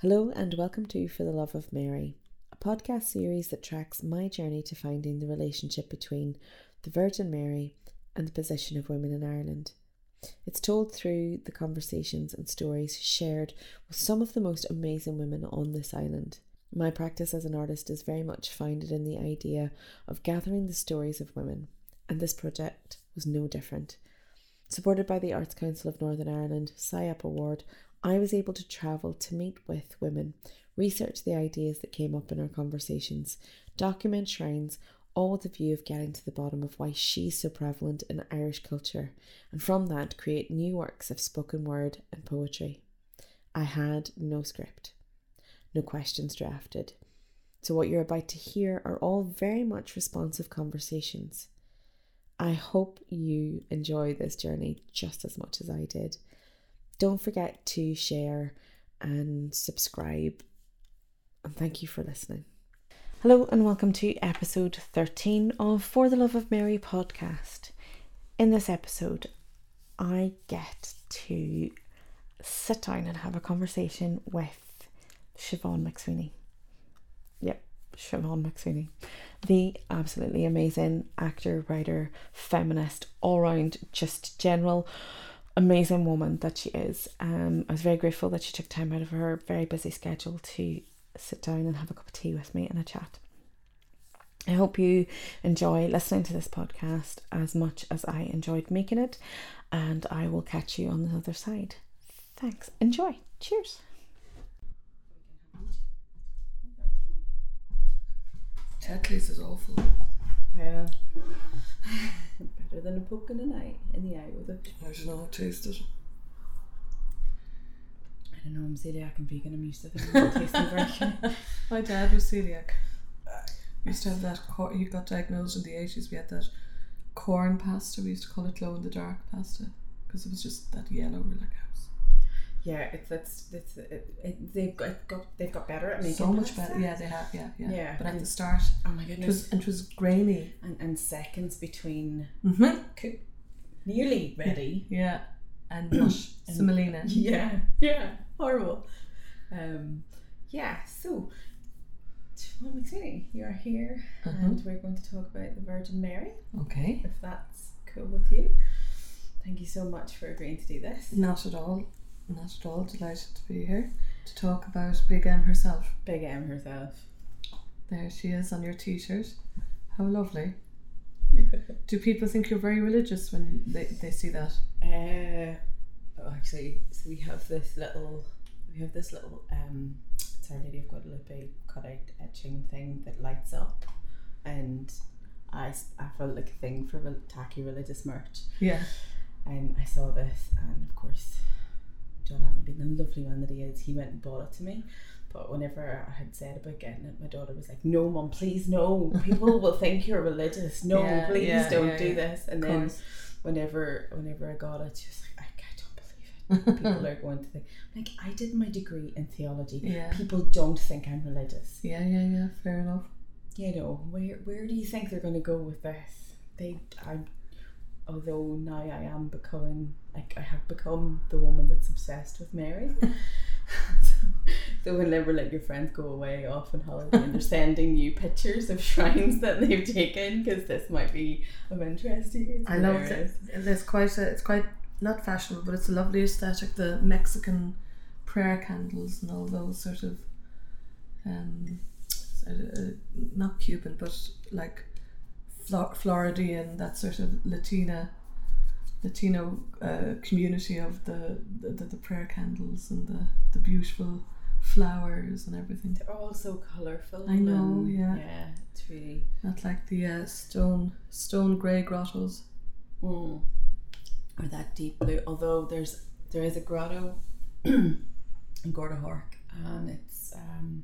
Hello, and welcome to For the Love of Mary, a podcast series that tracks my journey to finding the relationship between the Virgin Mary and the position of women in Ireland. It's told through the conversations and stories shared with some of the most amazing women on this island. My practice as an artist is very much founded in the idea of gathering the stories of women, and this project was no different. Supported by the Arts Council of Northern Ireland SIAP Award, I was able to travel to meet with women, research the ideas that came up in our conversations, document shrines, all with the view of getting to the bottom of why she's so prevalent in Irish culture, and from that create new works of spoken word and poetry. I had no script, no questions drafted. So, what you're about to hear are all very much responsive conversations. I hope you enjoy this journey just as much as I did. Don't forget to share and subscribe. And thank you for listening. Hello, and welcome to episode 13 of For the Love of Mary podcast. In this episode, I get to sit down and have a conversation with Siobhan McSweeney. Yep, Siobhan McSweeney, the absolutely amazing actor, writer, feminist, all round, just general amazing woman that she is. Um, I was very grateful that she took time out of her very busy schedule to sit down and have a cup of tea with me and a chat. I hope you enjoy listening to this podcast as much as I enjoyed making it, and I will catch you on the other side. Thanks. Enjoy. Cheers. Tetley's is awful. Yeah. Better than a poke in the eye in the eye with it. I don't know taste it. I don't know, I'm celiac and vegan, I'm used to things tasting very My dad was celiac. We used to have that. Cor- he got diagnosed in the eighties. We had that corn pasta. We used to call it glow in the dark pasta because it was just that yellow. We're like, house. Yeah, it's that's it's it, it, they've got, got they've got better at making so much pasta. better. Yeah, they have. Yeah, yeah. Yeah, But at the start, Oh my goodness, it was it was grainy. and, and seconds between Mm-hmm. cook, nearly ready. Yeah, and mush And- semolina. Yeah, yeah, horrible. Um, yeah. So, well, McSweeney, you're here, Uh-huh. and we're going to talk about the Virgin Mary, Okay. if that's cool with you. Thank you so much for agreeing to do this. Not at all. Not at all. Delighted to be here to talk about Big M herself. Big M herself. There she is on your t-shirt. How lovely. Do people think you're very religious when they, they see that? Uh, oh, actually, so we have this little, we have this little, um, it's Our Lady of Guadalupe cutout etching thing that lights up, and I, I felt like a thing for tacky religious merch, Yeah. and I saw this, and of course, John Anthony being the lovely man that he is, he went and bought it to me. But whenever I had said about getting it, my daughter was like, "No, mum, please, no. People will think you're religious. No, Yeah, please yeah, don't yeah, do this." And then whenever whenever I got it, she was like, I, I don't believe it. People are going to think like I did my degree in theology. People don't think I'm religious. Yeah, yeah, yeah. Fair enough. You know, where where do you think they're gonna go with this? They I although now I am becoming like I have become the woman that's obsessed with Mary. so, so whenever like your friends go away off on holiday and they're sending you pictures of shrines that they've taken because this might be of interest to you. It's I love it. It's quite a, it's quite not fashionable, but it's a lovely aesthetic. The Mexican prayer candles and all those sort of, um, uh, uh, not Cuban, but like Flor- Floridian, that sort of Latina, Latino uh, community of the, the, the, prayer candles and the, the beautiful flowers and everything. They're all so colourful. I know, yeah. Yeah, it's really. Not like the uh, stone stone grey grottos. Mm. Or that deep blue. Although there's there is a grotto in Gortahork, and it's um,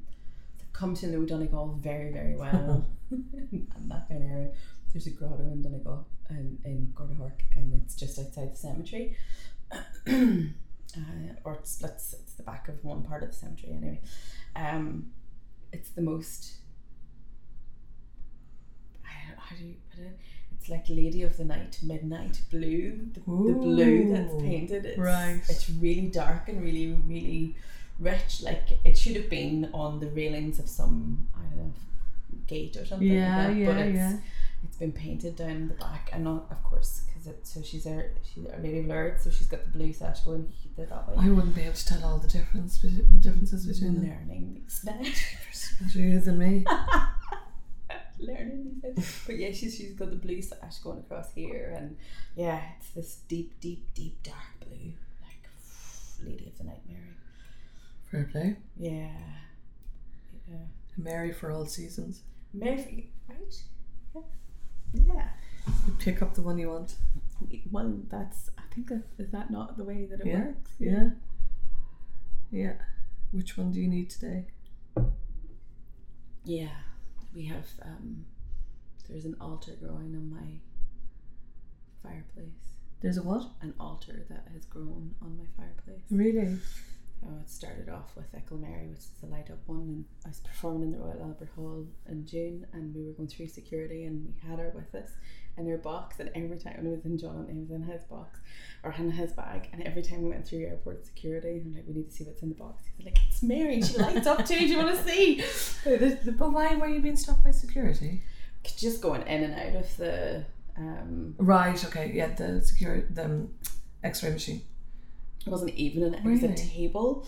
come to know Donegal very very well. and that kind of area. There's a grotto in Donegal and in Gortahork, and it's just outside the cemetery. uh, or it splits. It's the back of one part of the cemetery anyway. Um, it's the most. I don't- How do you put it? It's like Lady of the Night, Midnight Blue. The, the blue that's painted. It's, right. It's really dark and really, really rich. Like it should have been on the railings of some I don't know gate or something. Yeah, like that, yeah, but it's, yeah. It's been painted down the back, and not of course because it. So she's a she's our Lady of Lourdes, so she's got the blue sash going that way. I wouldn't be able to tell all the difference differences between them. learning these days. Better you than me. learning. But yeah, she's she's got the blue sash going across here, and yeah, it's this deep, deep, deep dark blue, like Lady of the Night Mary. Fair play. Yeah, yeah. Mary for all seasons. Mary, right? Yeah, yeah. You pick up the one you want. Well, that's I think that is that not the way that it Yeah. works. Yeah. Yeah. Which one do you need today? Yeah, we have. um There's an altar growing on my fireplace. There's a what? An altar that has grown on my fireplace. Really? Oh, it started off with Echo Mary, which is the light up one, and I was performing in the Royal Albert Hall in June, and we were going through security, and we had her with us in her box, and every time when it was in John, it was in his box or in his bag, and every time we went through airport security, I'm like, we need to see what's in the box. He's like, it's Mary, she lights up too. Do you want to see? The, the, But why were you being stopped by security? just going in and out of the um, Right, okay, yeah, the security the um, X-ray machine. It wasn't even an it was a table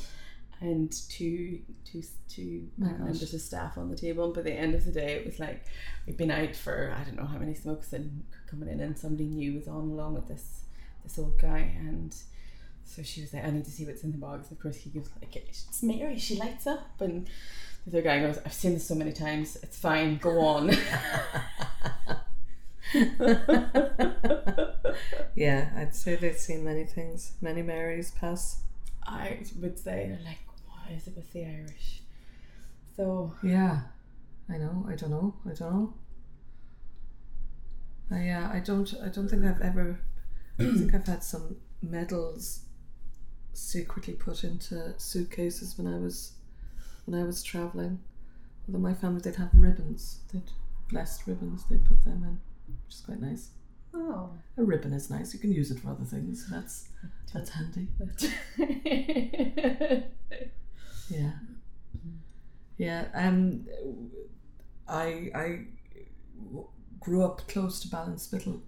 and two two two uh, members of staff on the table and by the end of the day it was like we'd been out for I don't know how many smokes and coming in and somebody new was on along with this this old guy and so she was like I need to see what's in the box. Of course he goes like it's Mary she lights up and the other guy goes I've seen this so many times it's fine go on yeah, I'd say they've seen many things, many Marys pass. I would say they're like what is it with the Irish so Yeah, I know. I don't know. I don't know. I yeah, I don't. I don't think I've ever. I think I've had some medals secretly put into suitcases when I was when I was traveling. Although my family they'd have ribbons, they'd blessed ribbons. They'd put them in, which is quite nice. Oh A ribbon is nice. You can use it for other things. That's that's handy. Yeah. Yeah. Um, I I grew up close to Ballinspittle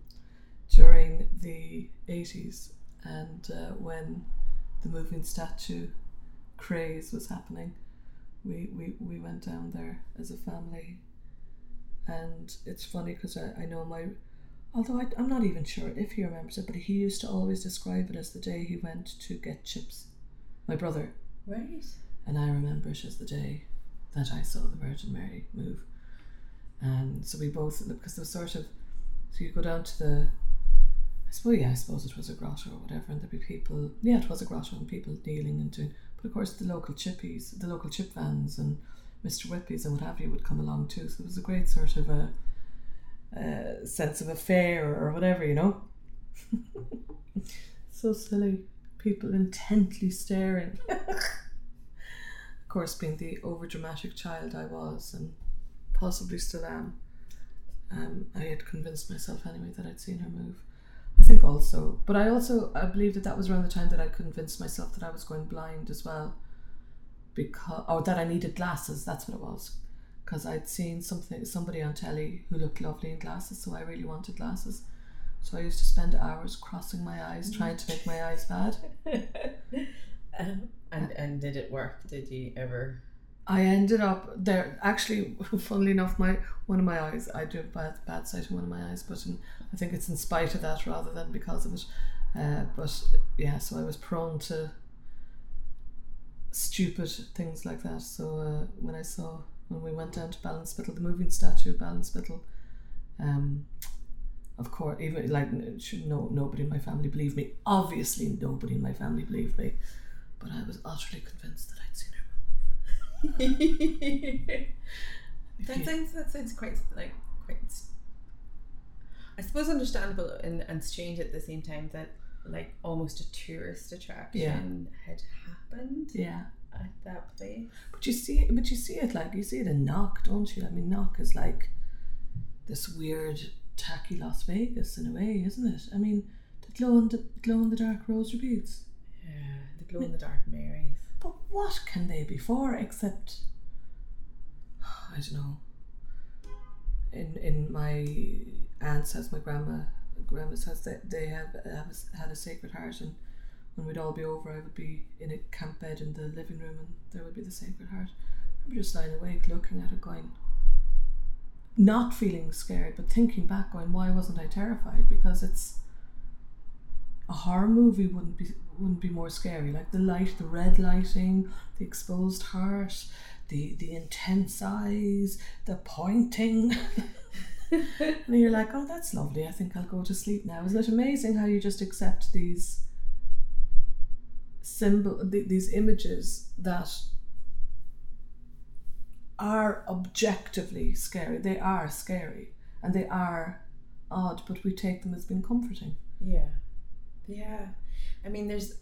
during the eighties, and uh, when the moving statue craze was happening, we, we, we went down there as a family. And it's funny because I, I know my, although I, I'm not even sure if he remembers it, but he used to always describe it as the day he went to get chips. My brother. right And I remember it as the day that I saw the Virgin Mary move. And so we both, because there was sort of, so you go down to the, I suppose, yeah, I suppose it was a grotto or whatever, and there'd be people, yeah, it was a grotto and people kneeling and doing, but of course the local chippies, the local chip vans and Mr. Whippies and what have you would come along too. So it was a great sort of a, a sense of affair or whatever, you know. so silly. People intently staring. of course, being the overdramatic child I was and possibly still am, um, I had convinced myself anyway that I'd seen her move. I think also, but I also I believe that that was around the time that I convinced myself that I was going blind as well, because or that I needed glasses. That's what it was, because I'd seen something somebody on telly who looked lovely in glasses, so I really wanted glasses. So I used to spend hours crossing my eyes trying to make my eyes bad. um, and and did it work? Did you ever? I ended up there. Actually, funnily enough, my one of my eyes, I do have bad bad sight in one of my eyes, but in, I think it's in spite of that rather than because of it. Uh, but yeah, so I was prone to stupid things like that. So uh, when I saw when we went down to Ballinspittle, the moving statue of Ballinspittle, um, of course, even like no nobody in my family believed me. Obviously, nobody in my family believed me, but I was utterly convinced that I'd seen her. that sounds that sounds quite like quite. I suppose understandable and, and strange at the same time that like almost a tourist attraction had happened Yeah. At that place. But you see it, but you see it like you see it in Knock, don't you? I mean, Knock is like this weird, tacky Las Vegas in a way, isn't it? I mean, the glow in the glow in the dark rosary beads. Yeah, the glow in the dark Marys. But what can they be for except I don't know. In in my aunt's house, my grandma grandma's house, they, they have, have had a Sacred Heart, and when we'd all be over, I would be in a camp bed in the living room, and there would be the Sacred Heart. I was just lying awake, looking at it, going, not feeling scared, but thinking back, going, why wasn't I terrified? Because it's a horror movie wouldn't be wouldn't be more scary. Like the light, the red lighting, the exposed heart, the the intense eyes, the pointing. and you're like, oh, that's lovely. I think I'll go to sleep now. Isn't it amazing how you just accept these symbol, th- these images that are objectively scary. They are scary and they are odd, but we take them as being comforting. Yeah. Yeah. I mean, there's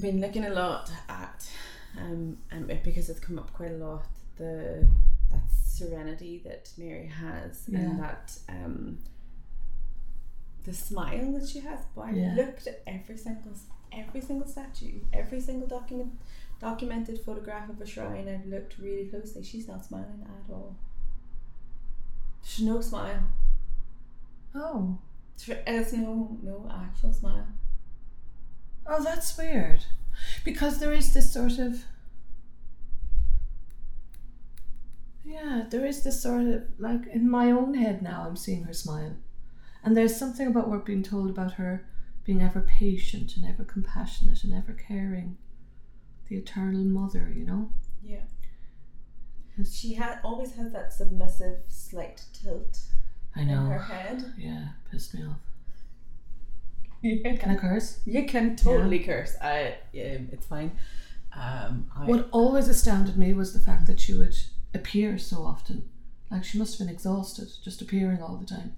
been looking a lot at, um, and because it's come up quite a lot, the that serenity that Mary has Yeah. and that um, the smile that she has. But I Yeah. looked at every single every single statue, every single document documented photograph of a shrine. I've looked really closely. She's not smiling at all. There's no smile. Oh. There's no no actual smile. Oh, that's weird. Because there is this sort of. Yeah, there is this sort of. Like, in my own head now, I'm seeing her smile. And there's something about what we're being told about her being ever patient and ever compassionate and ever caring. The eternal mother, you know? Yeah. Yes. She had always has that submissive slight tilt I in know. her head. Yeah, pissed me off. Yeah. Can I curse? You can totally curse. I yeah, it's fine. Um, I, What always astounded me was the fact that she would appear so often. Like she must have been exhausted, just appearing all the time.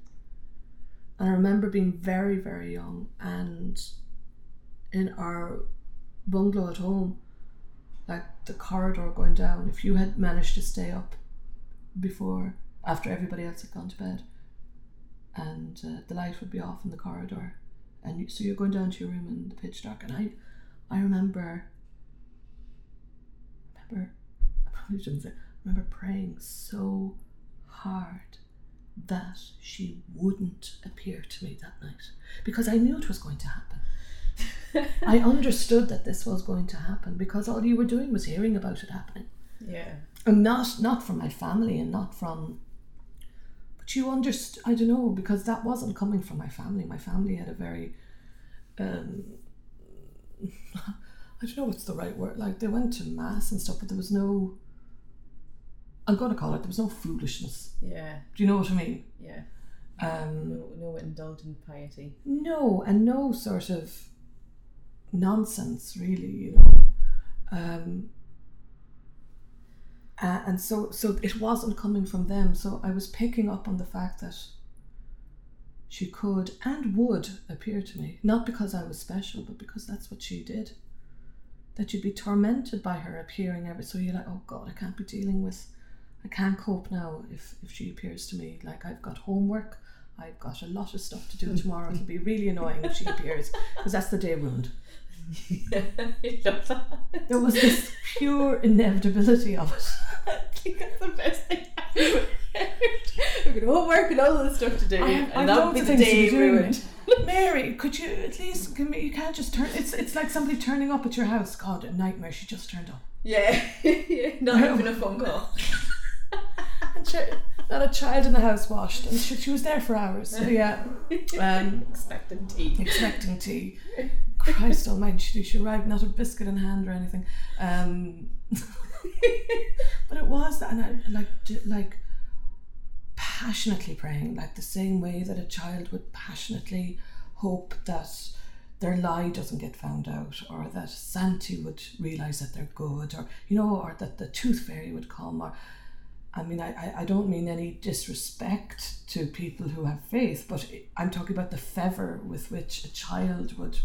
And I remember being very, very young and in our bungalow at home, like the corridor going down, if you had managed to stay up before, after everybody else had gone to bed, and uh, the light would be off in the corridor, and you, so you're going down to your room in the pitch dark, and I, I remember remember, I probably shouldn't say, I remember praying so hard that she wouldn't appear to me that night because I knew it was going to happen. I understood that this was going to happen because all you were doing was hearing about it happening. yeah. And not not from my family and not from but you understood I don't know, because that wasn't coming from my family. My family had a very um I don't know what's the right word. Like they went to mass and stuff, but there was no I'm gonna call it there was no foolishness. Yeah. Do you know what I mean? Yeah. Um No no indulgent piety. no, and no sort of nonsense, really, you know. Um, uh, and so, so it wasn't coming from them. So I was picking up on the fact that she could and would appear to me, not because I was special, but because that's what she did. That you'd be tormented by her appearing every. So you're like, oh God, I can't be dealing with. I can't cope now if if she appears to me. Like I've got homework. I've got a lot of stuff to do tomorrow. It'll be really annoying if she appears because that's the day ruined. yeah. I love that. There was this pure inevitability of it. I think that's the best thing I've ever heard. We've got homework and all this stuff to do. I have- and that'll be the day ruined. Mary, could you at least give me? You can't just turn. It's it's like somebody turning up at your house. God, a nightmare. She just turned up. Yeah. yeah. Not even a phone call. And she, not a child in the house washed, and she, she was there for hours. So yeah, um, Expecting tea. expecting tea. Christ Almighty, she, she arrived not a biscuit in hand or anything. Um, but it was that, and I like like passionately praying, like the same way that a child would passionately hope that their lie doesn't get found out, or that Santi would realize that they're good, or you know, or that the tooth fairy would come, or I mean, I, I, don't mean any disrespect to people who have faith, but I'm talking about the fervour with which a child would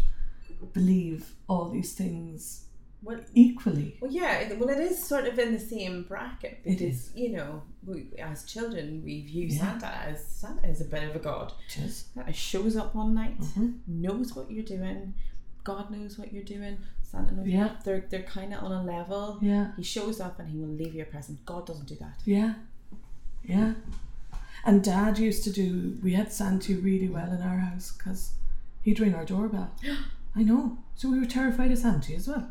believe all these things Well, equally. well, yeah. Well, it is sort of in the same bracket It because you know, we, as children, we view Yeah. Santa as Santa is a bit of a god. It is. Shows up one night, Mhm. knows what you're doing, God knows what you're doing. Santa knows. Yeah. They're they're kind of on a level. Yeah. He shows up and he will leave you a present. God doesn't do that. Yeah. Yeah. And dad used to do, we had Santa really well in our house because he'd ring our doorbell. Yeah. I know. So we were terrified of Santa as well.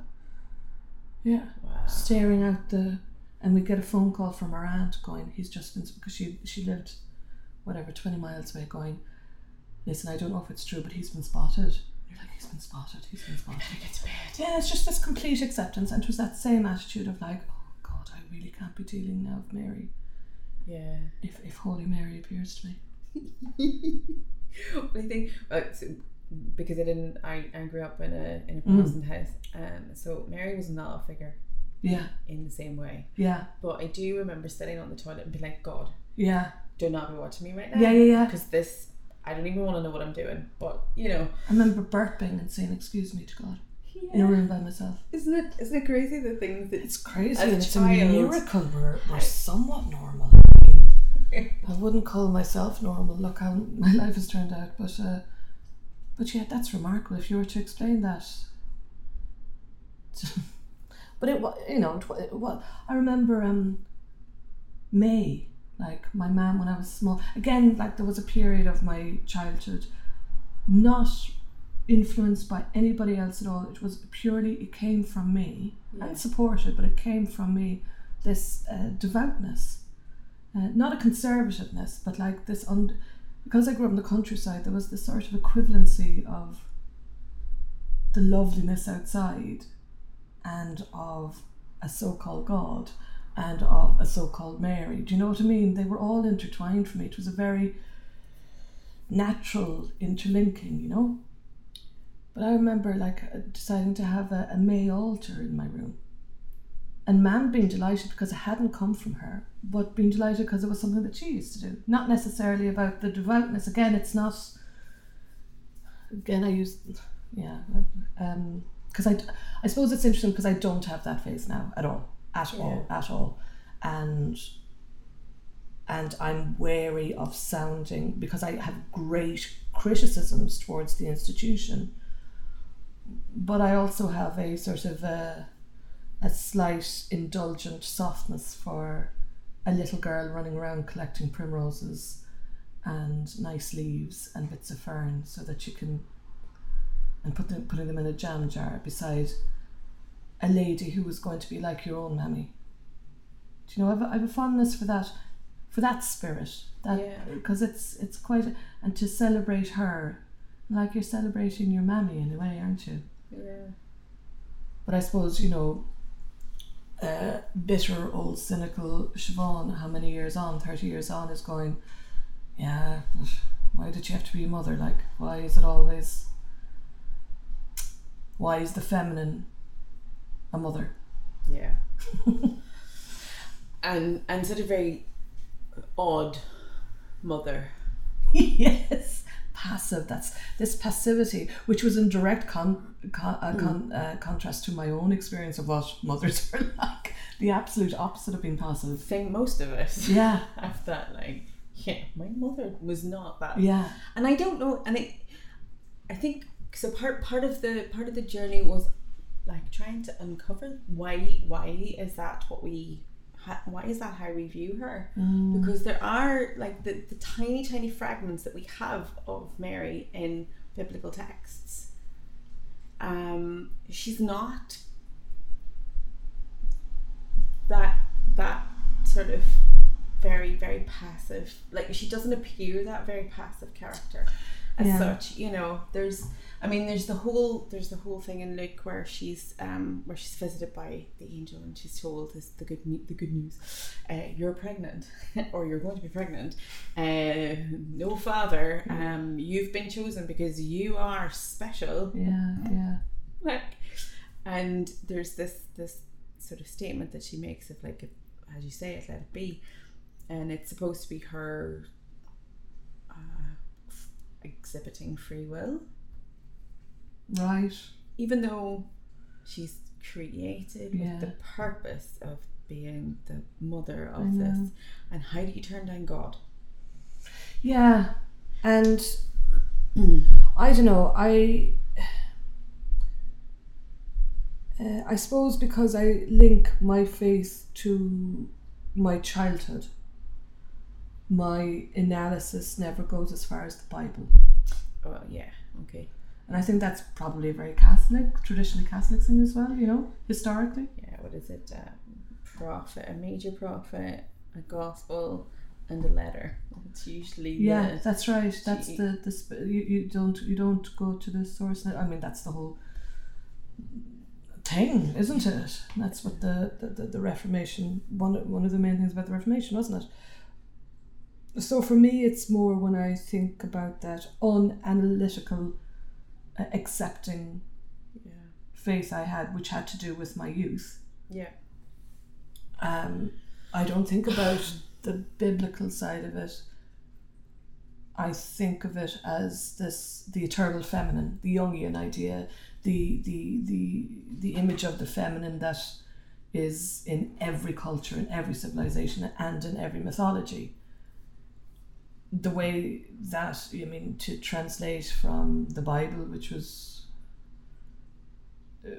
Yeah. Wow. Staring out the, and we'd get a phone call from our aunt going, he's just been, because she, she lived, whatever, 20 miles away going, listen, I don't know if it's true, but he's been spotted. You're like, he's been spotted, he's been spotted. Get to bed. Yeah, it's just this complete acceptance. And it was that same attitude of like, oh God, I really can't be dealing now with Mary. Yeah. If, if Holy Mary appears to me. what do you think? Uh, so, because I didn't, I, I grew up in a in a Mm. Protestant house, um, so Mary was not a figure Yeah, in the same way. yeah, But I do remember sitting on the toilet and being like, God, yeah, do not be watching me right now. yeah, yeah, yeah. Because this, I don't even want to know what I'm doing. But you know, I remember burping and saying, excuse me to God in a room by myself. isn't it? Isn't it crazy the things that It's crazy. And it's child- a miracle we're, we're somewhat normal. I wouldn't call myself normal. Look how my life has turned out, but uh, but yeah, that's remarkable. If you were to explain that, but it was you know it, it was. I remember um May, like my mum when I was small. Again, like there was a period of my childhood, not influenced by anybody else at all. It was purely it came from me Yeah. and supported, but it came from me. This uh, devoutness, uh, not a conservativeness, but like this. Un- because I grew up in the countryside, there was this sort of equivalency of the loveliness outside and of a so called God and of a so called Mary. Do you know what I mean? They were all intertwined for me. It was a very natural interlinking, you know? But I remember like uh, deciding to have a, a May altar in my room. And Mam being delighted because it hadn't come from her, but being delighted because it was something that she used to do. Not necessarily about the devoutness. Again, it's not. Again, I use, yeah, um, because I, I suppose it's interesting because I don't have that phase now at all, at all, at all, and and I'm wary of sounding because I have great criticisms towards the institution, but I also have a sort of a, a slight indulgent softness for a little girl running around collecting primroses and nice leaves and bits of fern so that you can and put them, putting them in a jam jar beside a lady who was going to be like your own mammy. Do you know? I've a, I've a fondness for that, for that spirit. That Yeah. because it's it's quite a, and to celebrate her, like you're celebrating your mammy in a way, aren't you? yeah. But I suppose you know. Uh, bitter old cynical Siobhan, how many years on, thirty years on, is going. Yeah, but why did you have to be a mother? Like, why is it always? Why is the feminine a mother? Yeah. and and sort of very odd mother. yes, passive. That's this passivity, which was in direct con, con, uh, con, uh, contrast to my own experience of what mothers are like. The absolute opposite of being passive. I Think most of us Yeah, have that like yeah, my mother was not that. yeah, And I don't know and I I think so part part of the part of the journey was like trying to uncover why why is that what we why is that how we view her? Because there are like the, the tiny tiny fragments that we have of mary in biblical texts. Um she's not that that sort of very very passive like she doesn't appear that very passive character as Yeah. such you know? There's I mean, there's the whole there's the whole thing in Luke where she's um where she's visited by the angel and she's told this the good the good news, uh, you're pregnant or you're going to be pregnant, uh, no father, um you've been chosen because you are special, yeah, yeah. like, and there's this this sort of statement that she makes of like, as you say it, let it be, and it's supposed to be her uh, exhibiting free will Right. even though she's created Yeah. with the purpose of being the mother of this, and how do you turn down God? Yeah, and I don't know. I Uh, I suppose because I link my faith to my childhood, my analysis never goes as far as the Bible. Oh yeah, okay. And I think that's probably a very Catholic, traditionally Catholic thing as well, you know, historically. Yeah, what is it? Uh, prophet, a major prophet, a gospel, and a letter. It's usually Yeah, the- that's right. That's Gee. the the sp- you, you don't you don't go to the source. I mean, that's the whole thing, isn't it? That's what the the, the, Reformation one one of the main things about the Reformation, wasn't it? So for me, it's more when I think about that unanalytical, accepting yeah, faith I had, which had to do with my youth. yeah, Um, I don't think about the biblical side of it. I think of it as this the eternal feminine, the Jungian idea, the the the the image of the feminine that is in every culture, in every civilization, and in every mythology. The way that I mean to translate from the Bible, which was uh,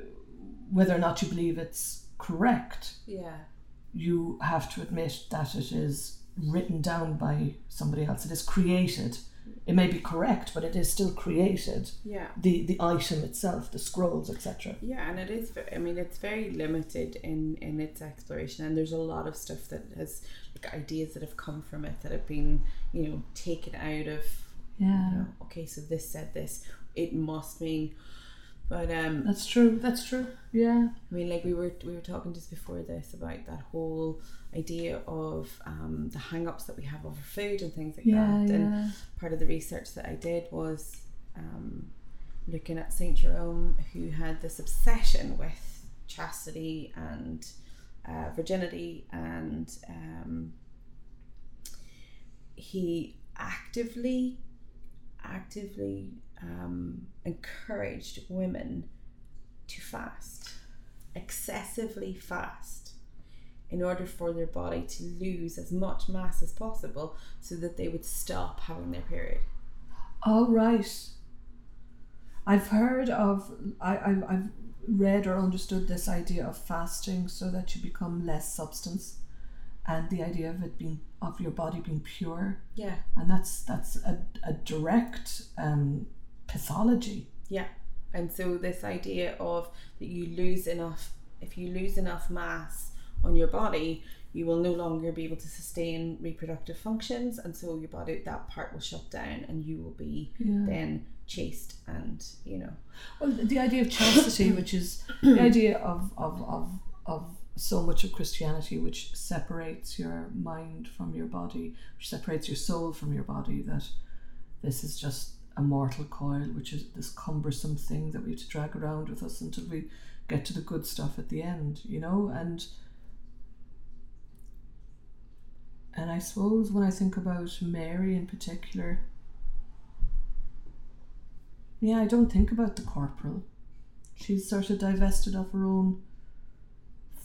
whether or not you believe it's correct, yeah, you have to admit that it is written down by somebody else. It is created. It may be correct, but it is still created. yeah. The the item itself, the scrolls, etc. Yeah, and it is. I mean, it's very limited in in its exploration, and there's a lot of stuff that has like ideas that have come from it that have been, you know, taken out of. Yeah, You know, okay, so this said this. It must mean, but um, that's true. That's true. Yeah, I mean, like we were we were talking just before this about that whole idea of um, the hang-ups that we have over food and things like yeah, that. And yeah. part of the research that I did was um, looking at Saint Jerome, who had this obsession with chastity and uh, virginity, and um, he actively, actively um, encouraged women to fast, excessively fast. In order for their body to lose as much mass as possible, so that they would stop having their period. All right. I've heard of. I I've, I've read or understood this idea of fasting so that you become less substance, and the idea of it being of your body being pure. Yeah, and that's that's a, a direct um, pathology. yeah. And so this idea of that you lose enough, if you lose enough mass on your body, you will no longer be able to sustain reproductive functions, and so your body that part will shut down, and you will be Yeah. then chaste and you know Well, the idea of chastity, which is the idea of, of, of, of so much of Christianity, which separates your mind from your body, which separates your soul from your body, that this is just a mortal coil, which is this cumbersome thing that we have to drag around with us until we get to the good stuff at the end, you know? And and I suppose when I think about Mary in particular, yeah, I don't think about the corporal. She's sort of divested of her own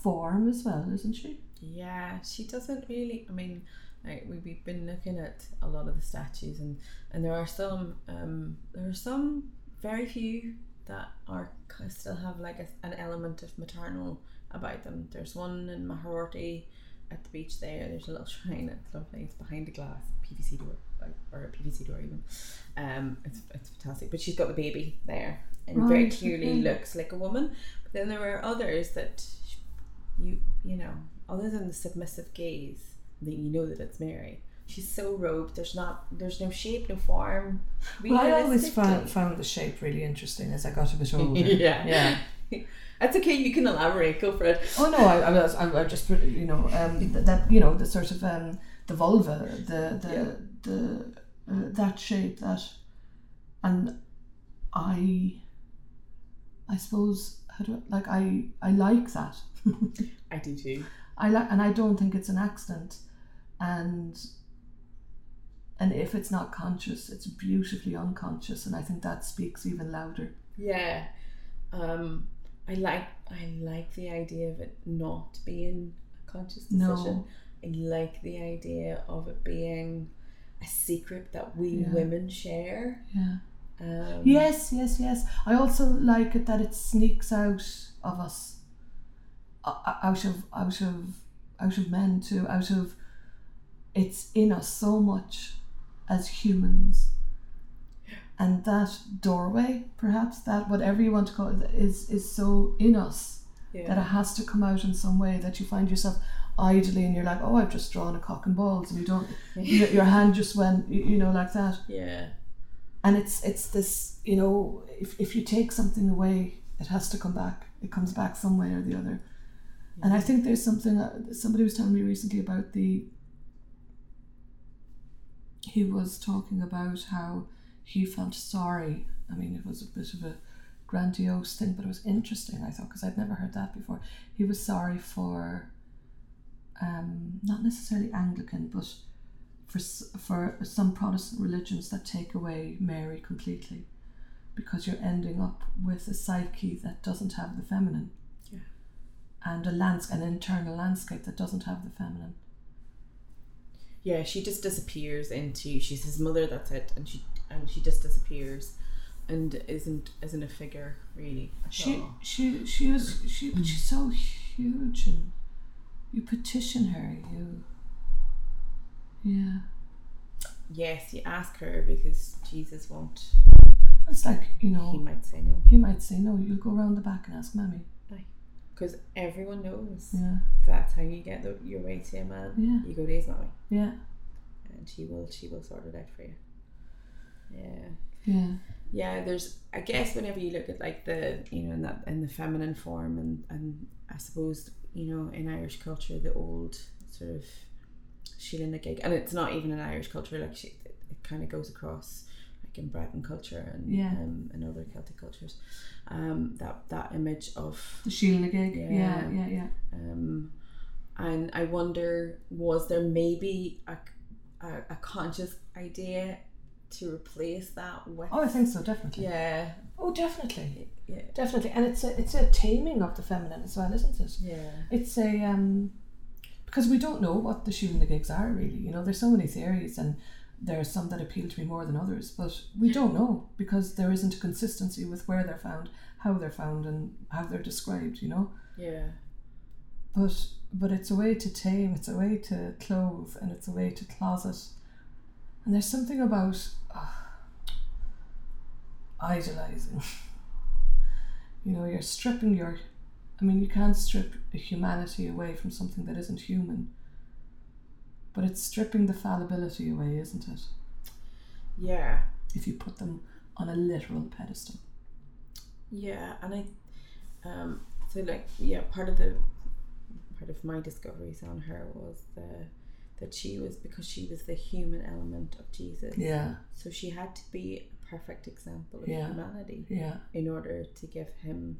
form as well, isn't she? Yeah, she doesn't really. I mean, we- we've been looking at a lot of the statues, and and there are some. Um, there are some very few that are still have like a, an element of maternal about them. There's one in Magheroarty at the beach there. There's a little shrine. It's lovely. It's behind a glass PVC door, like or a PVC door even. Um, it's it's fantastic. But she's got the baby there, and very clearly looks like a woman. But then there are others that you you know, other than the submissive gaze, that you know that it's Mary. She's so robed. There's not. There's no shape, no form. Well, I always found, found the shape really interesting as I got a bit older. Yeah. Yeah. That's okay. You can elaborate. Go for it. Oh no, I, I was I, I just you know um, th- that you know the sort of um, the vulva, the the Yeah. the uh, that shape that, and I. I suppose how do I, like I I like that. I do too. I like, and I don't think it's an accident, and and if it's not conscious, it's beautifully unconscious, and I think that speaks even louder. Yeah. Um. I like. I like the idea of it not being a conscious decision No. I like the idea of it being a secret that we Yeah. women share. Yeah, Um, Yes, yes, yes. I also like it that it sneaks out of us, o- o- out of out of out of men too. Out of it's in us so much as humans, and that doorway, perhaps that whatever you want to call it, is is so in us yeah. that it has to come out in some way that you find yourself idly and you're like, oh, I've just drawn a cock and balls, and you don't, your, your hand just went, you, you know, like that. Yeah. and it's it's this you know if, if you take something away it has to come back. It comes back some way or the other. And i think there's something uh, somebody was telling me recently about the he was talking about how he felt sorry i mean it was a bit of a grandiose thing but it was interesting i thought because i'd never heard that before he was sorry for um, not necessarily anglican but for for some Protestant religions that take away Mary completely, because you're ending up with a psyche that doesn't have the feminine. Yeah. And a lands an internal landscape that doesn't have the feminine. Yeah, she just disappears into she's his mother, that's it, and she and she just disappears and isn't isn't a figure really. She all. she she was she but she's so huge and you petition her, you Yeah. Yes, you ask her because Jesus won't It's like, you know he might say no. he might say no, you'll go around the back and ask Mammy. Because everyone knows Yeah. that's how you get the, your way to a man. Yeah. You go to his mommy Yeah. and she will she will sort it out for you. Yeah. Yeah. Yeah, there's I guess whenever you look at like the you know in that in the feminine form and and I suppose you know in Irish culture the old sort of Sheila gig and it's not even an Irish culture like she, it, it kind of goes across in Breton culture and Yeah. um, and other Celtic cultures um that that image of The Sheila gig. Yeah. Yeah, yeah, yeah. um and I wonder was there maybe a, a, a conscious idea to replace that with Oh, I think so, definitely. yeah Oh, definitely, yeah definitely, and it's a it's a taming of the feminine as well, isn't it? yeah It's a um, because we don't know what the shooting the gigs are really. You know, there's so many theories, and there are some that appeal to me more than others, but we don't know because there isn't a consistency with where they're found, how they're found, and how they're described. You know, yeah but but it's a way to tame, it's a way to clothe, and it's a way to closet. And there's something about uh, idolizing. you know, you're stripping your. I mean, you can't strip a humanity away from something that isn't human. But it's stripping the fallibility away, isn't it? yeah If you put them on a literal pedestal. yeah and I um so like yeah part of the part of my discoveries on her was the that she was because she was the human element of Jesus Yeah, so she had to be a perfect example of Yeah. humanity yeah, in order to give him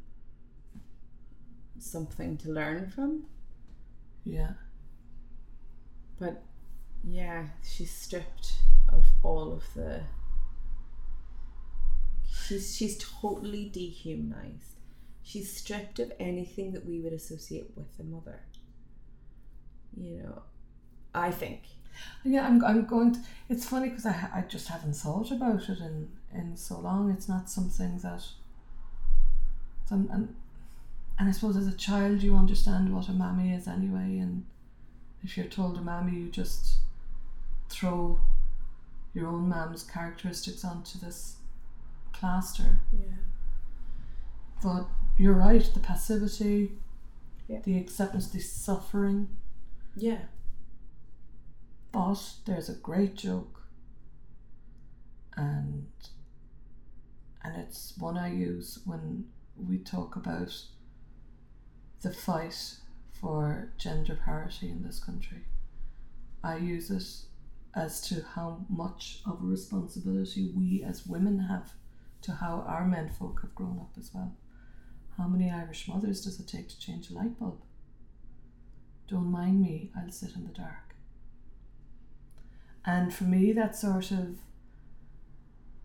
something to learn from yeah, but yeah she's stripped of all of the she's she's totally dehumanized she's stripped of anything that we would associate with a mother you know i think Yeah, I'm, I'm going to. It's funny because I, I just haven't thought about it in, in so long. It's not something that. Some, and, and I suppose as a child, you understand what a mammy is anyway. And if you're told a mammy, you just throw your own mam's characteristics onto this plaster. yeah But you're right, the passivity, Yeah. the acceptance, the suffering. yeah But there's a great joke, and and it's one I use when we talk about the fight for gender parity in this country. I use it as to how much of a responsibility we as women have to how our men folk have grown up as well. How many Irish mothers does it take to change a light bulb? Don't mind me, I'll sit in the dark. And for me, that sort of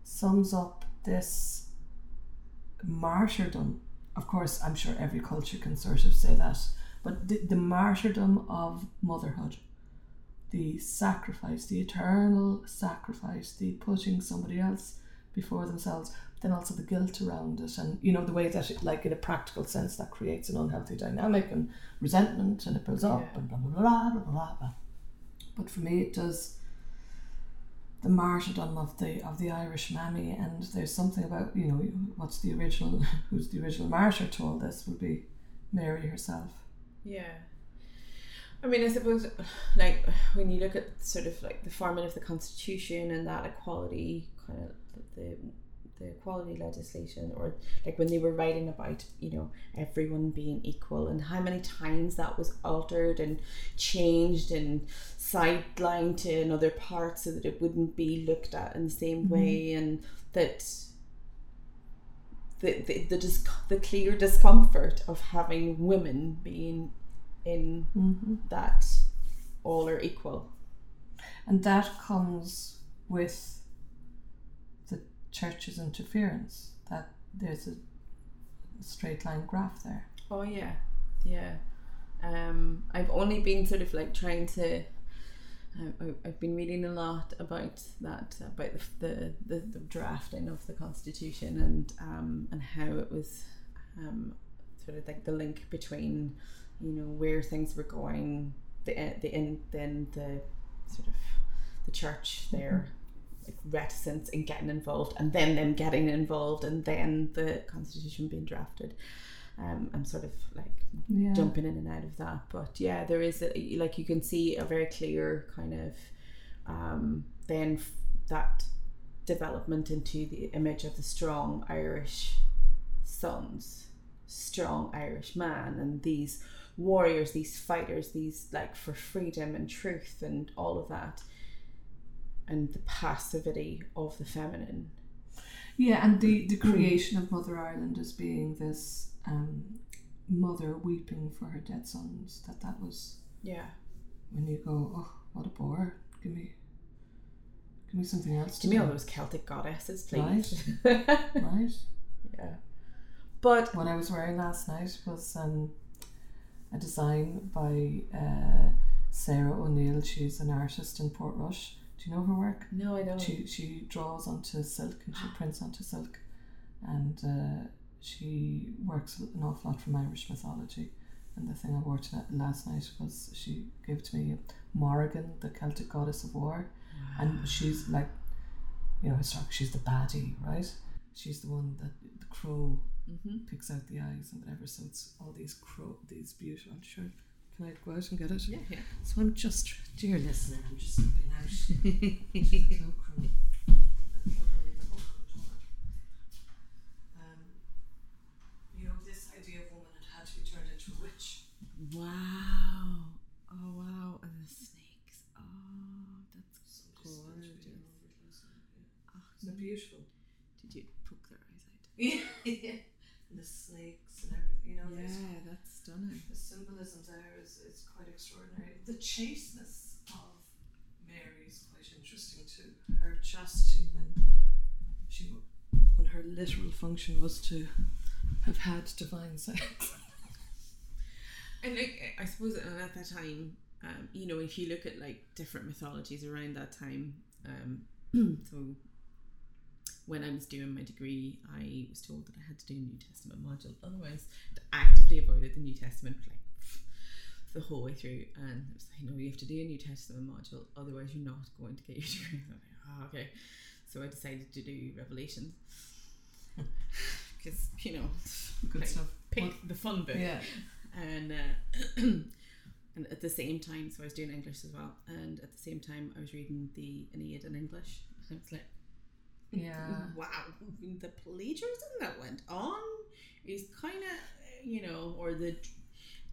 sums up this martyrdom. Of course, I'm sure every culture can sort of say that, but the, the martyrdom of motherhood, the sacrifice, the eternal sacrifice, the putting somebody else before themselves, then also the guilt around it, and you know the way that, it, like in a practical sense, that creates an unhealthy dynamic and resentment, and it builds up, Yeah. and blah blah blah blah blah blah. But for me, it does the martyrdom of the of the Irish mammy, and there's something about you know what's the original, who's the original martyr to all this would be Mary herself. Yeah. I mean, I suppose, like, when you look at sort of like the forming of the Constitution and that equality, kind of the the equality legislation, or like when they were writing about, you know, everyone being equal and how many times that was altered and changed and sidelined to another part so that it wouldn't be looked at in the same mm-hmm. way, and that the the the, dis- the clear discomfort of having women being in Mm-hmm. that all are equal. And that comes with the church's interference. That there's a straight line graph there. Oh yeah, yeah. Um, I've only been sort of like trying to. I've been reading a lot about that, about the the, the, the drafting of the constitution and um, and how it was um, sort of like the link between you know where things were going, the the in then the sort of the church there like reticence in getting involved and then them getting involved and then the constitution being drafted. Um, I'm sort of like Yeah. jumping in and out of that. But yeah there is a, like you can see a very clear kind of um, then f- that development into the image of the strong Irish sons strong Irish man and these warriors these fighters these like for freedom and truth and all of that and the passivity of the feminine. Yeah, and the, the creation of Mother Ireland as being this um, mother weeping for her dead sons, that that was yeah. when you go, oh, what a bore. Give me give me something else give me all those Celtic goddesses please. Right? yeah. But What I was wearing last night was um, a design by uh, Sarah O'Neill. She's an artist in Portrush. Do you know her work? no I don't She she draws onto silk and she prints onto silk, and uh, she works an awful lot from Irish mythology. And the thing I wore to last night was she gave to me Morrigan, the Celtic goddess of war, and she's like, you know, she's the baddie, right? She's the one that the crow mm-hmm. picks out the eyes and whatever. So it's all these crow, these beautiful. I'm sure. Can I go out and get it? yeah yeah So I'm just, dear listener, I'm just stepping out. No crow. Um, you know, this idea of woman had had to be turned into a witch. Wow. Oh wow. And the snakes. Oh, that's gorgeous. Oh, beautiful? did you poke their eyes out? Yeah. and the snakes and everything, you know, there's Yeah, that's stunning. the symbolism there is, is quite extraordinary. The chasteness of Mary is quite interesting too. Her chastity when she when her literal function was to have had divine sex. And I suppose at that time, um, you know, if you look at like different mythologies around that time, um, so when I was doing my degree, I was told that I had to do a New Testament module. Otherwise, I actively avoided the New Testament like the whole way through. And it was like, no, you have to do a New Testament module. Otherwise, you're not going to get your degree. Like, oh, okay. So I decided to do Revelations because you know, Good like, stuff. pick What- the fun book Yeah. and uh, and at the same time, so I was doing English as well, and at the same time, I was reading the Aeneid in English. And it's like, Yeah. wow, the plagiarism that went on is kind of, you know, or the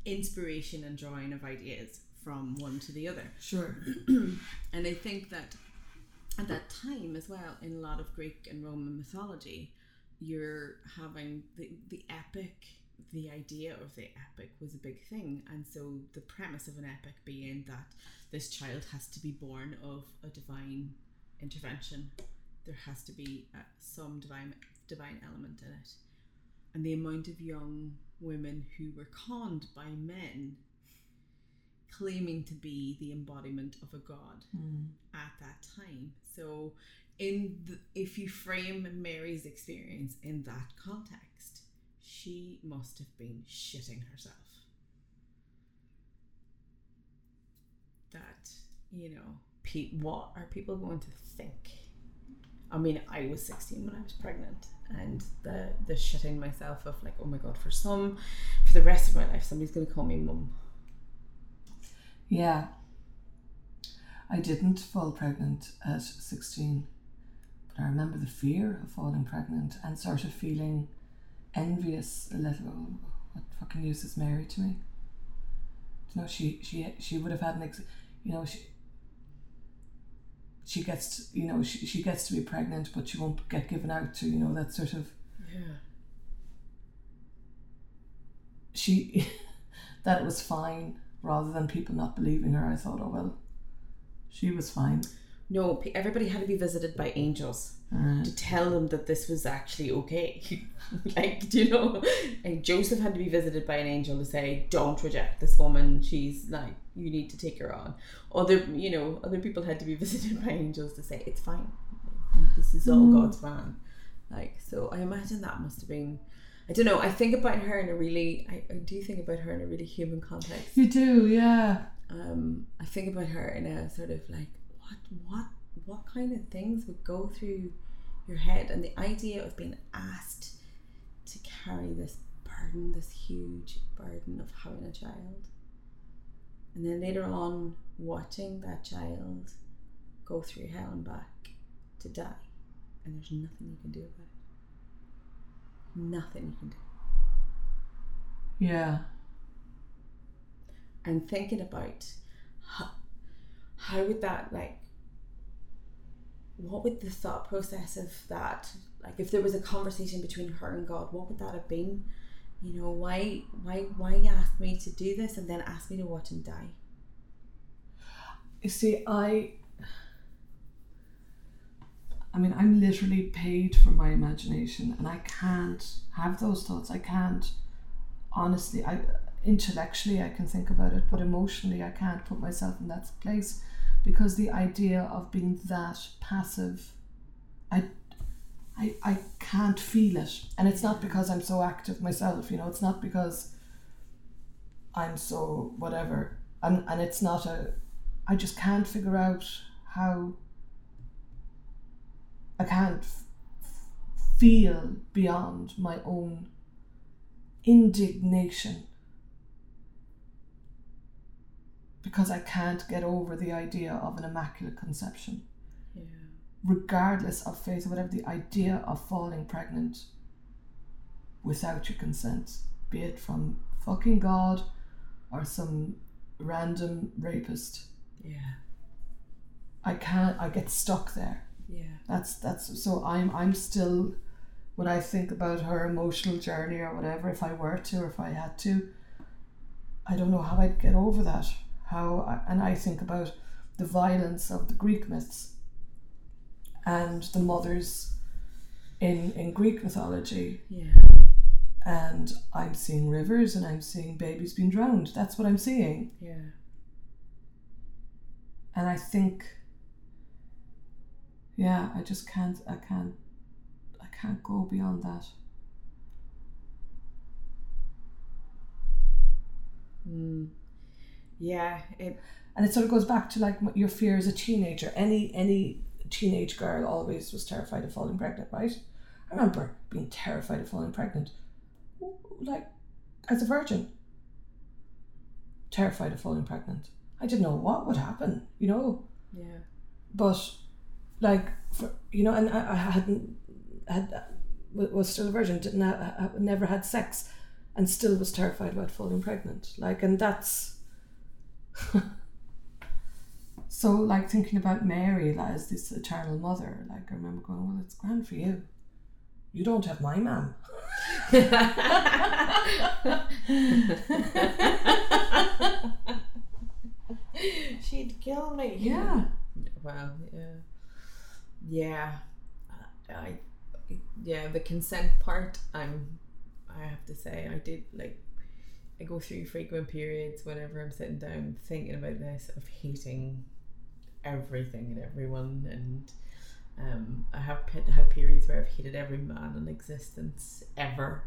inspiration and drawing of ideas from one to the other. Sure. and I think that at that time as well, in a lot of Greek and Roman mythology, you're having the, the epic, the idea of the epic was a big thing. And so the premise of an epic being that this child has to be born of a divine intervention. There has to be uh, some divine divine element in it. And the amount of young women who were conned by men claiming to be the embodiment of a god Mm. at that time. So, in the, if you frame Mary's experience in that context, she must have been shitting herself. That you know, pe- what are people going to think? I mean, I was sixteen when I was pregnant, and the the shitting myself of like, oh my god, for some, for the rest of my life, somebody's to call me mum. Yeah. I didn't fall pregnant at 16, but I remember the fear of falling pregnant and sort of feeling envious a little. What fucking use is Mary to me? You know, she she she would have had an ex, you know she. She gets, to, you know, she, she gets to be pregnant, but she won't get given out to, you know, that sort of Yeah. she that it was fine rather than people not believing her. I thought, oh well, she was fine. No, everybody had to be visited by angels. Uh, to tell them that this was actually okay. like, do you know? And Joseph had to be visited by an angel to say, "Don't reject this woman. She's like, you need to take her on." Other, you know, other people had to be visited by angels to say, "It's fine. This is all Mm. God's plan." Like, so I imagine that must have been. I don't know. I think about her in a really. I, I do think about her in a really human context you do, yeah. um, I think about her in a sort of like what what what kind of things would go through your head and the idea of being asked to carry this burden, this huge burden of having a child. And then later on watching that child go through hell and back to die. And there's nothing you can do about it. Nothing you can do. Yeah. and thinking about how, how would that like what would the thought process of that like if there was a conversation between her and god what would that have been you know why why why you ask me to do this and then ask me to watch him die You see, I. I mean, I'm literally paid for my imagination, and I can't have those thoughts. I can't. Honestly, I intellectually I can think about it, but emotionally I can't put myself in that place because the idea of being that passive, I, I, I can't feel it, and it's not because I'm so active myself. You know, it's not because I'm so whatever, and and it's not a. I just can't figure out how. I can't f- feel beyond my own indignation because I can't get over the idea of an immaculate conception, yeah regardless of faith or whatever, the idea of falling pregnant without your consent, be it from fucking God or some random rapist. yeah I can't, I get stuck there. yeah That's that's so I'm I'm still when I think about her emotional journey or whatever, if I were to or if I had to, I don't know how I'd get over that. How and I think about the violence of the Greek myths and the mothers in in Greek mythology, yeah and I'm seeing rivers and I'm seeing babies being drowned. That's what I'm seeing, yeah and I think, yeah, I just can't. I can't. I can't go beyond that. mm. Yeah it and it sort of goes back to like your fear as a teenager. Any any teenage girl always was terrified of falling pregnant, right? I remember being terrified of falling pregnant, like as a virgin. Terrified of falling pregnant. I didn't know what would happen, you know. yeah But like for you know, and I, I hadn't had wa- was still a virgin, didn't never had sex, and still was terrified about falling pregnant. Like, and that's so like thinking about Mary like, as this eternal mother. Like, I remember going, well, it's grand for you. You don't have my mum. she'd kill me Yeah. Wow. Yeah. Yeah. I. Yeah. The consent part. I'm. I have to say, I did like. I go through frequent periods whenever I'm sitting down thinking about this of hating everything and everyone and um, I have had periods where I've hated every man in existence ever,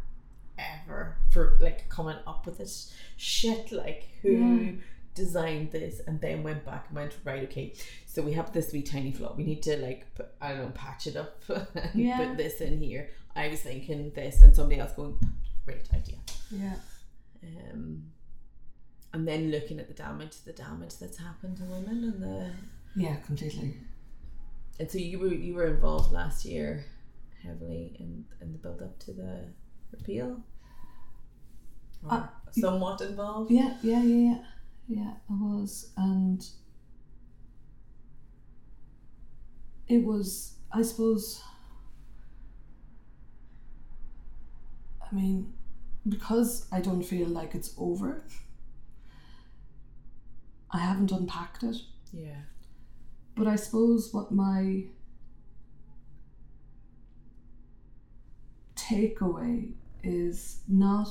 ever for like coming up with this shit. Like who Yeah. designed this, and then went back and went right. Okay, so we have this wee tiny flaw. We need to like put, I don't know patch it up and Yeah. put this in here. I was thinking this, and somebody else going great idea. Yeah. Um, and then looking at the damage, the damage that's happened to women, and the Yeah, completely. and so you were you were involved last year heavily in in the build up to the repeal. Uh, somewhat involved. Yeah, yeah, yeah, yeah. Yeah, I was. And it was, I suppose, I mean, because I don't feel like it's over, I haven't unpacked it. Yeah. But I suppose what my takeaway is not.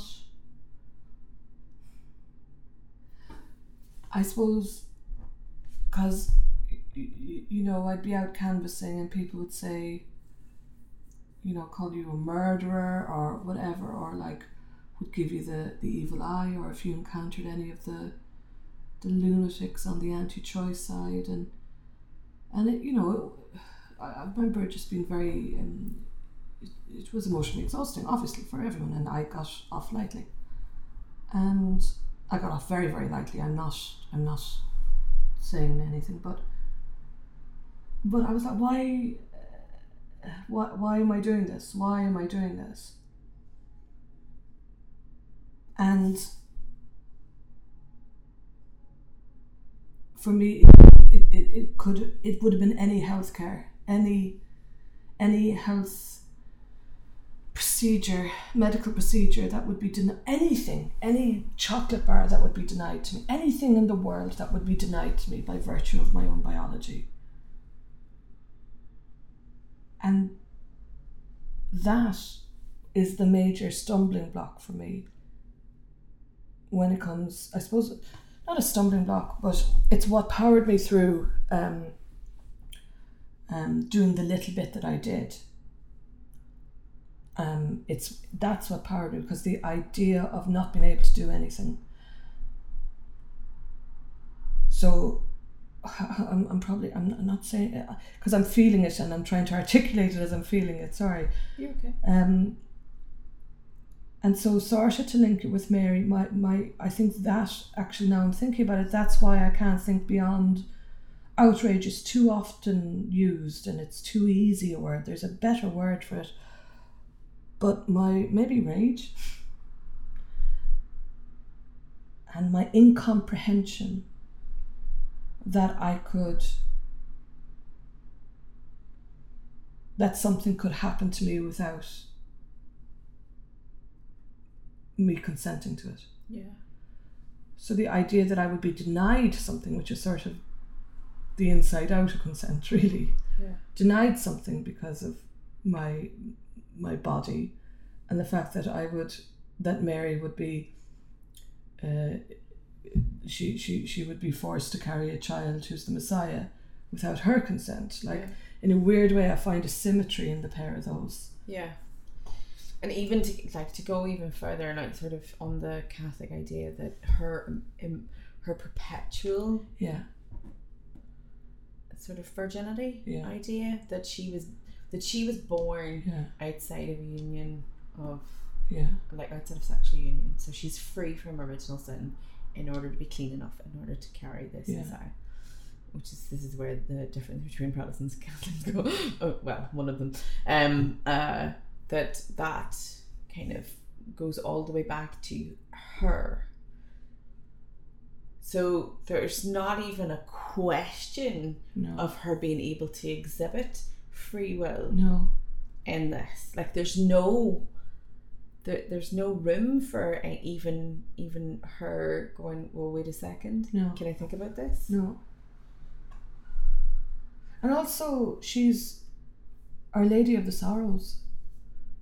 I suppose, because, you know, I'd be out canvassing and people would say, you know, call you a murderer or whatever, or like would give you the, the evil eye, or if you encountered any of the the lunatics on the anti-choice side, and and it, you know, I, I remember it just being very. Um, it, it was emotionally exhausting, obviously for everyone, and I got off lightly, and I got off very very lightly. I'm not. I'm not saying anything, but but I was like, why, uh, why, why am I doing this? Why am I doing this? And for me, it, it, it could it would have been any healthcare, any any health procedure, medical procedure that would be denied, anything, any chocolate bar that would be denied to me, anything in the world that would be denied to me by virtue of my own biology. And that is the major stumbling block for me when it comes, I suppose, not a stumbling block, but it's what powered me through um, um, doing the little bit that I did. Um, it's that's what powered me because the idea of not being able to do anything. So, I'm, I'm probably I'm not saying because I'm feeling it and I'm trying to articulate it as I'm feeling it. Sorry. You're okay. Um, and so sort of to link it with Mary, my, my I think that actually now I'm thinking about it, that's why I can't think beyond outrage is too often used and it's too easy a word. There's a better word for it. But my maybe rage and my incomprehension that I could that something could happen to me without me consenting to it. Yeah. So the idea that I would be denied something, which is sort of the inside out of consent, really, Yeah. denied something because of my my body, and the fact that I would that Mary would be. Uh, she, she she would be forced to carry a child who's the Messiah without her consent. Like Yeah. in a weird way, I find a symmetry in the pair of those. Yeah. And even to like to go even further, and like sort of on the Catholic idea that her um, her perpetual Yeah, sort of virginity Yeah. idea that she was that she was born yeah, outside of a union of yeah, like outside of sexual union, so she's free from original sin in order to be clean enough in order to carry this Yeah. Which is this is where the difference between Protestants and Catholics go. oh, well, one of them. Um, uh, that that kind of goes all the way back to her. So there's not even a question no, of her being able to exhibit free will no, in this. Like there's no there, there's no room for even even her going, well wait a second. no. Can I think about this? No. And also, she's Our Lady of the Sorrows.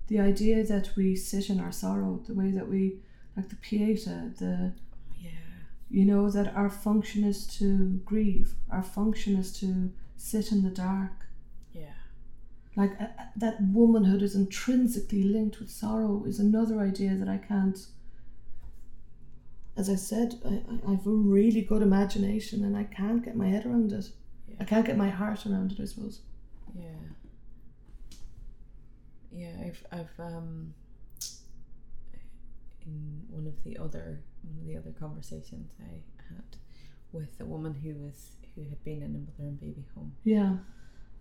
The idea that we sit in our sorrow, the way that we, like the Pieta, the Yeah. you know that our function is to grieve. Our function is to sit in the dark. Yeah. Like uh, uh, that womanhood is intrinsically linked with sorrow is another idea that I can't. As I said, I, I I've a really good imagination and I can't get my head around it. I can't get my heart around it. I suppose. Yeah. Yeah, I've I've um in one of the other one of the other conversations I had with a woman who was who had been in a mother and baby home Yeah.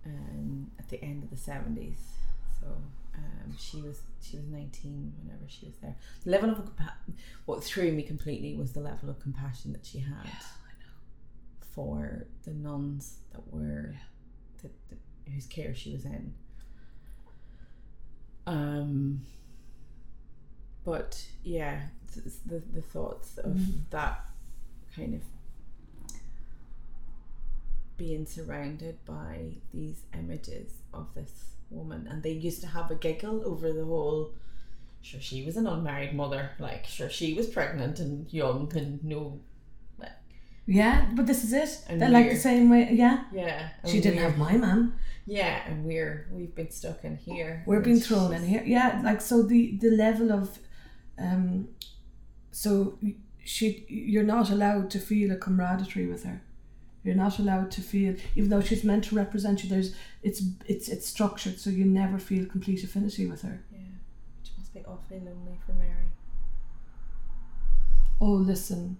um at the end of the seventies. So um she was she was nineteen whenever she was there. The level of compa- what threw me completely was the level of compassion that she had for the nuns that were that, that, whose care she was in. Um, but yeah, th- the the thoughts of Mm. that kind of being surrounded by these images of this woman, and they used to have a giggle over the whole. Sure, she was an unmarried mother. Like, sure, she was pregnant and young and no, Yeah, but this is it. And They're like the same way. Yeah. yeah. She didn't have my man. Yeah, and we're we've been stuck in here. We're being thrown in here. Yeah, like so the the level of, um, so she you're not allowed to feel a camaraderie with her. You're not allowed to feel, even though she's meant to represent you. There's it's it's it's structured so you never feel complete affinity with her. Yeah, which must be awfully lonely for Mary. Oh, listen.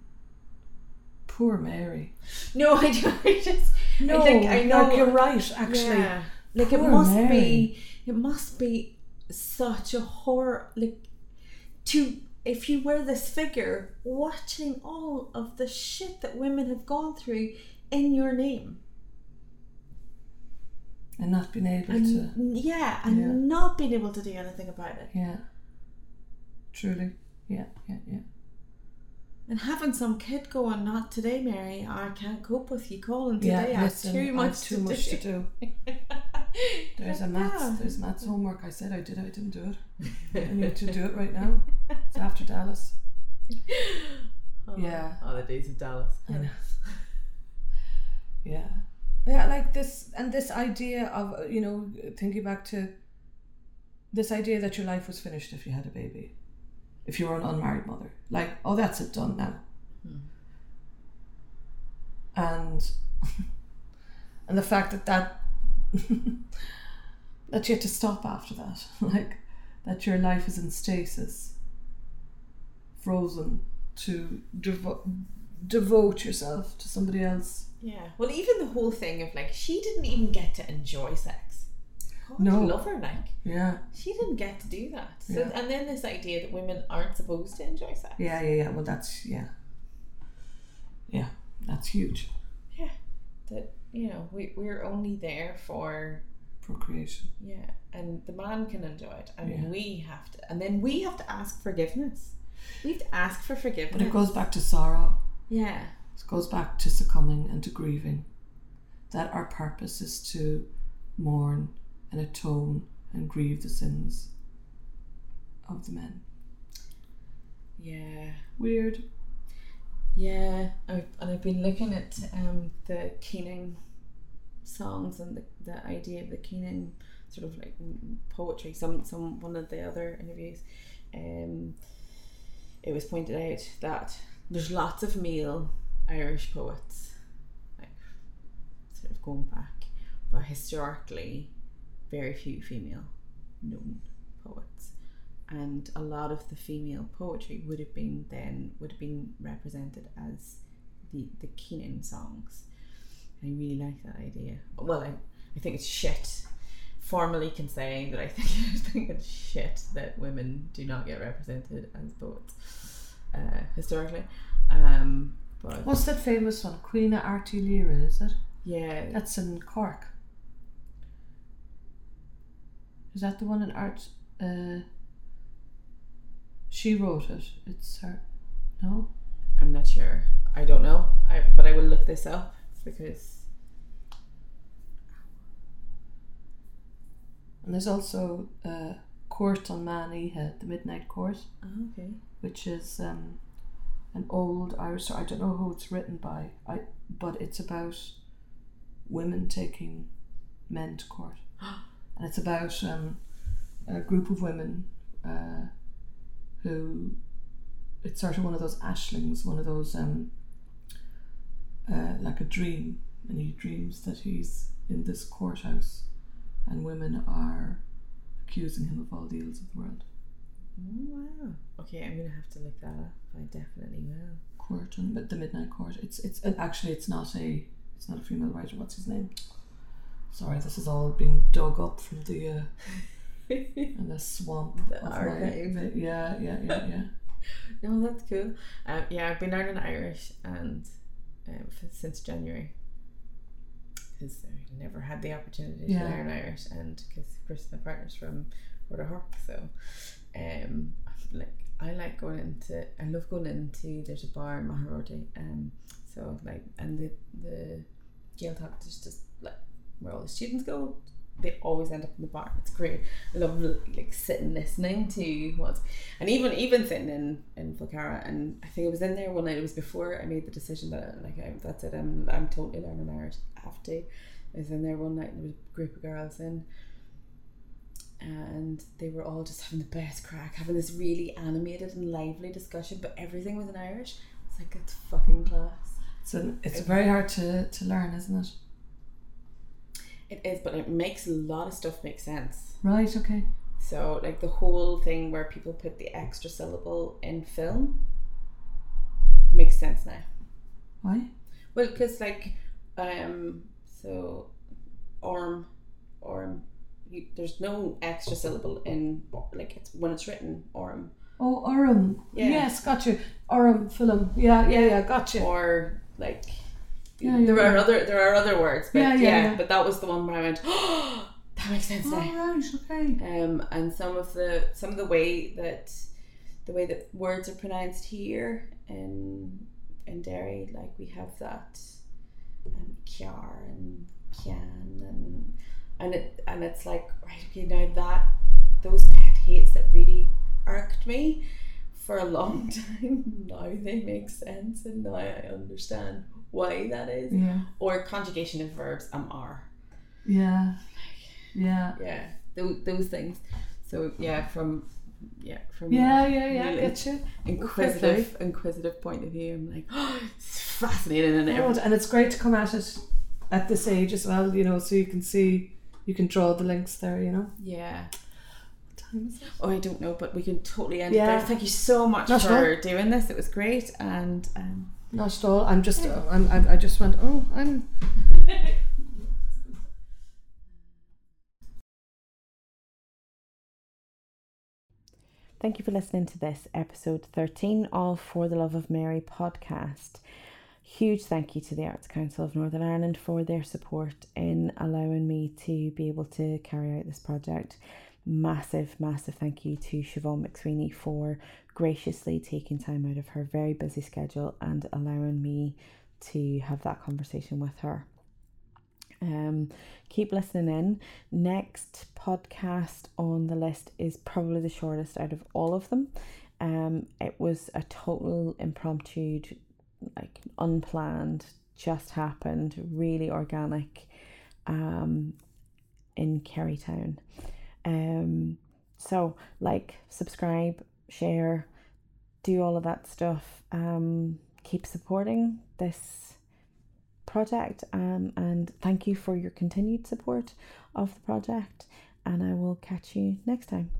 Poor Mary. No, I don't. I just No, think I know- Like you're right. Actually, yeah. like it must Mary. be. It must be such a horror. Like to if you were this figure watching all of the shit that women have gone through in your name, and not being able and to. yeah, and Yeah. not being able to do anything about it. Yeah. Truly. Yeah. Yeah. Yeah. And having some kid going, not today, Mary. I can't cope with you calling today. Yeah. I have too I've much too to much do. to do. There's a Like, maths. yeah. There's maths homework. I said I did. I didn't do it. I need to do it right now. It's after Dallas. Oh, Yeah. Oh, the days of Dallas. I know. Yeah. Yeah, like this, and this idea of uh, you know thinking back to this idea that your life was finished if you had a baby, if you were an unmarried mother. Like, oh, that's it done now. Hmm. And and the fact that that that you had to stop after that, like that your life is in stasis, frozen to devo- devote yourself to somebody else. Yeah. Well, even the whole thing of like, she didn't even get to enjoy sex. God No. love her, like Yeah, she didn't get to do that. So, Yeah. and then this idea that women aren't supposed to enjoy sex. yeah, yeah, yeah. Well, that's yeah, yeah, that's huge. Yeah. That you know we we're only there for Procreation. yeah, and the man can enjoy it, and Yeah. we have to, and then we have to ask forgiveness. We have to ask for forgiveness. But it goes back to sorrow. Yeah. It goes back to succumbing and to grieving. That our purpose is to mourn and atone and grieve the sins of the men. Yeah. Weird. Yeah, I've, and I've been looking at um, the Keenan songs and the, the idea of the Keenan sort of like poetry. Some some one of the other interviews, um, it was pointed out that there's lots of male Irish poets, like sort of going back, but historically, very few female known poets and a lot of the female poetry would have been then would have been represented as the the Keenan songs. I really like that idea. Well, I, I think it's shit. Formally can say that I think I think it's shit that women do not get represented as poets uh, historically. Um, but What's that famous one? Queen of Artie is it? yeah, That's in Cork. Is that the one in Art? Uh, she wrote it. It's her. No? I'm not sure. I don't know. I but I will look this up because And there's also uh, Court on Man Manihe, the Midnight Court, Oh, okay. which is um, an old Irish story. I don't know who it's written by, I but it's about women taking men to court, and it's about um, a group of women uh, who it's sort of one of those aislings, one of those um, uh, like a dream, and he dreams that he's in this courthouse, and women are accusing him of all the ills of the world. Oh, wow. Okay, I'm gonna have to look that up. I definitely will. Court and the Midnight Court. It's it's actually it's not a it's not a female writer. What's his name? Sorry, this is all being dug up from the uh, in the swamp. The of my- yeah, yeah, yeah, yeah. No, that's cool. Um, yeah, I've been learning Irish and um, f- since January because I never had the opportunity Yeah. to learn Irish, and because Chris, my partner's from Gortahork, so um, like I like going into, I love going into. There's a bar in Magheroarty, um, so like, and the the Gaeltacht is just like where all the students go. They always end up in the bar. It's great. I love like sitting listening to what's and even even sitting in in Falcarragh and I think I was in there one night. It was before I made the decision that like I, that's it. I'm I'm totally learning Irish. I have to. I was in there one night and there was a group of girls in, and they were all just having the best crack, having this really animated and lively discussion, but everything was in Irish. It's like it's fucking class. An, it's very hard to, to learn, isn't it? It is, but it makes a lot of stuff make sense. Right. Okay. So, like the whole thing where people put the extra syllable in film makes sense now. Why? Well, because like, um, so, orm, orm, you, there's no extra syllable in like it's when it's written orm Oh, Urim. Yeah. Yes, got you. Urim film. Yeah, yeah, yeah, got you. or like. Yeah, yeah, there are yeah. other there are other words, but Yeah, yeah, but that was the one where I went, oh, that makes sense All now. right. Okay. um, and some of the some of the way that the way that words are pronounced here in in Derry, like we have that um, kiar and pian and and it and it's like right okay now that those pet hates that really irked me for a long time now they make sense and now I understand why that is Yeah. or conjugation of verbs am are Yeah. Yeah. yeah those, those things so yeah from yeah from Yeah, yeah, yeah. really Get you. inquisitive inquisitive point of view i'm like oh, it's fascinating and everything And it's great to come at it at this age as well, you know, so you can see, you can draw the links there, you know. yeah What time is it? oh i don't know but we can totally end it Yeah. there thank you so much Not for doing this it was great and um Not at all. I'm just, I'm, I'm, I just went, oh, I'm. Thank you for listening to this episode 13 of For the Love of Mary podcast. Huge thank you to the Arts Council of Northern Ireland for their support in allowing me to be able to carry out this project. Massive, massive thank you to Siobhan McSweeney for graciously taking time out of her very busy schedule and allowing me to have that conversation with her. Um, keep listening in. Next podcast on the list is probably the shortest out of all of them. Um, it was a total impromptu, like unplanned, just happened, really organic, um, in Kerrytown. Um, so like, subscribe, share, do all of that stuff. Um, keep supporting this project um, and thank you for your continued support of the project and I will catch you next time.